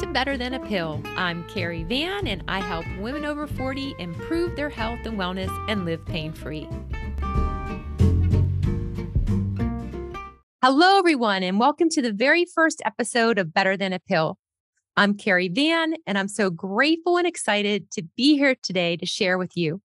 to Better Than a Pill. I'm Carrie Van, and I help women over 40 improve their health and wellness and live pain free. Hello, everyone, and welcome to the very first episode of Better Than a Pill. I'm Carrie Van, and I'm so grateful and excited to be here today to share with you.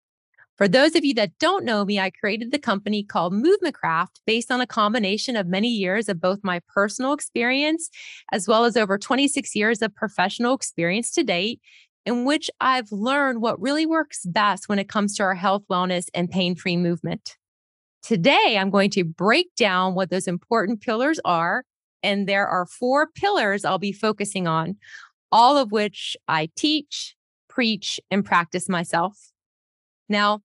For those of you that don't know me, I created the company called Movement Craft based on a combination of many years of both my personal experience as well as over 26 years of professional experience to date, in which I've learned what really works best when it comes to our health, wellness, and pain free movement. Today, I'm going to break down what those important pillars are. And there are four pillars I'll be focusing on, all of which I teach, preach, and practice myself. Now,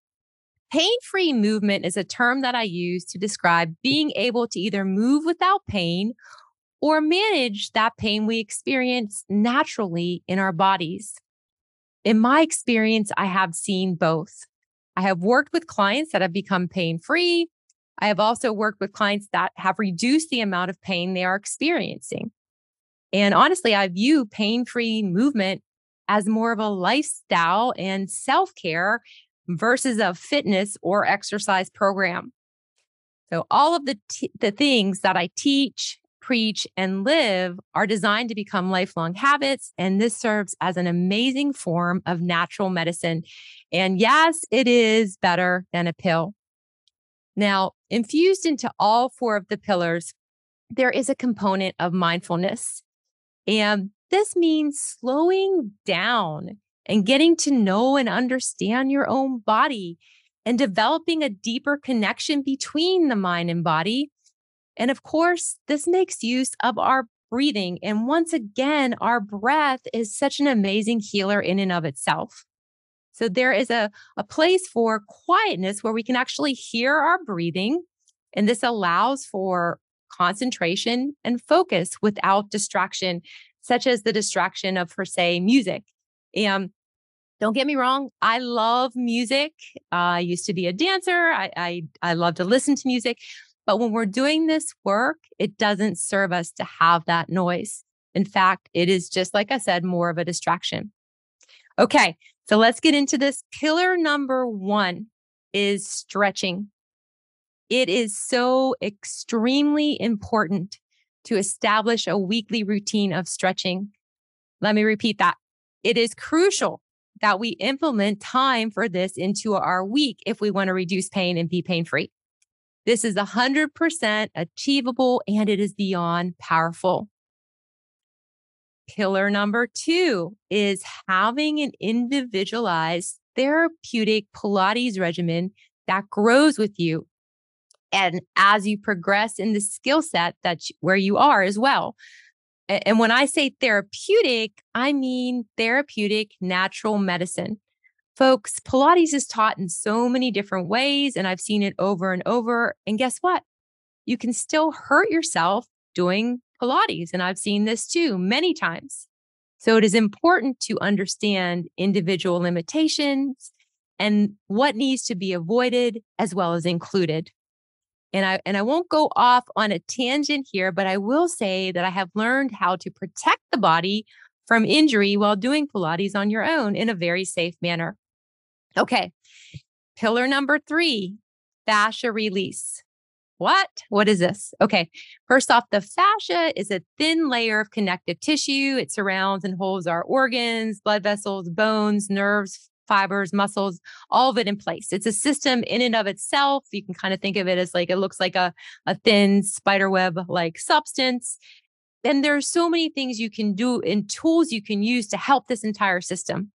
pain free movement is a term that I use to describe being able to either move without pain or manage that pain we experience naturally in our bodies. In my experience, I have seen both. I have worked with clients that have become pain free. I have also worked with clients that have reduced the amount of pain they are experiencing. And honestly, I view pain free movement as more of a lifestyle and self care versus a fitness or exercise program. So all of the t- the things that I teach, preach and live are designed to become lifelong habits and this serves as an amazing form of natural medicine. And yes, it is better than a pill. Now, infused into all four of the pillars, there is a component of mindfulness. And this means slowing down and getting to know and understand your own body and developing a deeper connection between the mind and body. And of course, this makes use of our breathing. And once again, our breath is such an amazing healer in and of itself. So there is a, a place for quietness where we can actually hear our breathing. And this allows for concentration and focus without distraction, such as the distraction of, per se, music. And don't get me wrong, I love music. I used to be a dancer. I, I I love to listen to music, but when we're doing this work, it doesn't serve us to have that noise. In fact, it is just like I said, more of a distraction. Okay, so let's get into this. Pillar number one is stretching. It is so extremely important to establish a weekly routine of stretching. Let me repeat that. It is crucial that we implement time for this into our week if we want to reduce pain and be pain free. This is 100% achievable and it is beyond powerful. Pillar number two is having an individualized therapeutic Pilates regimen that grows with you. And as you progress in the skill set that where you are as well. And when I say therapeutic, I mean therapeutic natural medicine. Folks, Pilates is taught in so many different ways, and I've seen it over and over. And guess what? You can still hurt yourself doing Pilates. And I've seen this too many times. So it is important to understand individual limitations and what needs to be avoided as well as included. And I and I won't go off on a tangent here, but I will say that I have learned how to protect the body from injury while doing Pilates on your own in a very safe manner. Okay. Pillar number 3, fascia release. What? What is this? Okay. First off, the fascia is a thin layer of connective tissue. It surrounds and holds our organs, blood vessels, bones, nerves, fibers, muscles, all of it in place. It's a system in and of itself. You can kind of think of it as like it looks like a, a thin spider web like substance. And there are so many things you can do and tools you can use to help this entire system.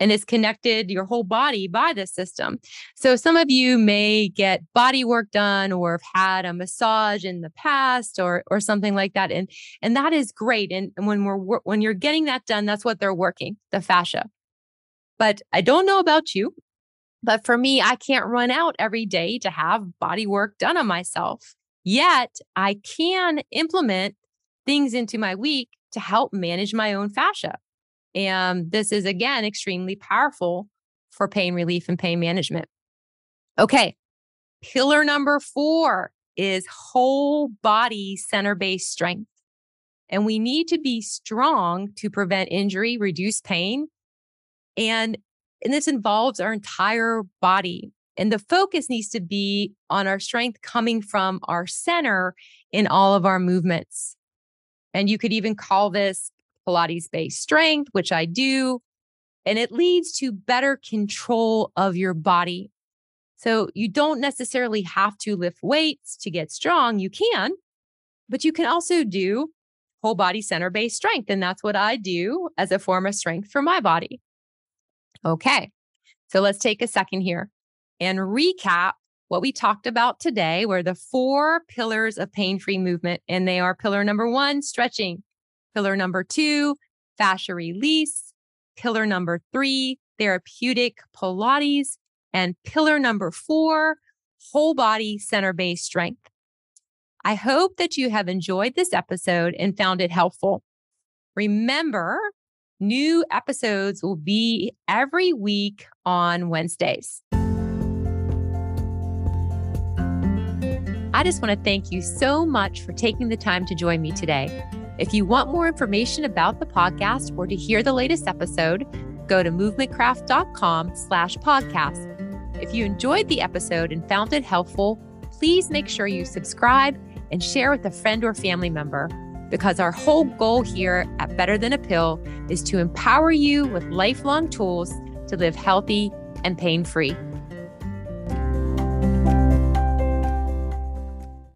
And it's connected your whole body by this system. So some of you may get body work done or have had a massage in the past or or something like that. And and that is great. And, and when we're when you're getting that done, that's what they're working, the fascia. But I don't know about you, but for me, I can't run out every day to have body work done on myself. Yet I can implement things into my week to help manage my own fascia. And this is again extremely powerful for pain relief and pain management. Okay. Pillar number four is whole body center based strength. And we need to be strong to prevent injury, reduce pain. And, and this involves our entire body. And the focus needs to be on our strength coming from our center in all of our movements. And you could even call this Pilates based strength, which I do. And it leads to better control of your body. So you don't necessarily have to lift weights to get strong. You can, but you can also do whole body center based strength. And that's what I do as a form of strength for my body. Okay. So let's take a second here and recap what we talked about today were the four pillars of pain free movement. And they are pillar number one, stretching, pillar number two, fascia release, pillar number three, therapeutic Pilates, and pillar number four, whole body center based strength. I hope that you have enjoyed this episode and found it helpful. Remember, new episodes will be every week on Wednesdays. I just want to thank you so much for taking the time to join me today. If you want more information about the podcast or to hear the latest episode, go to movementcraft.com slash podcast. If you enjoyed the episode and found it helpful, please make sure you subscribe and share with a friend or family member because our whole goal here at Better Than a Pill is to empower you with lifelong tools to live healthy and pain free.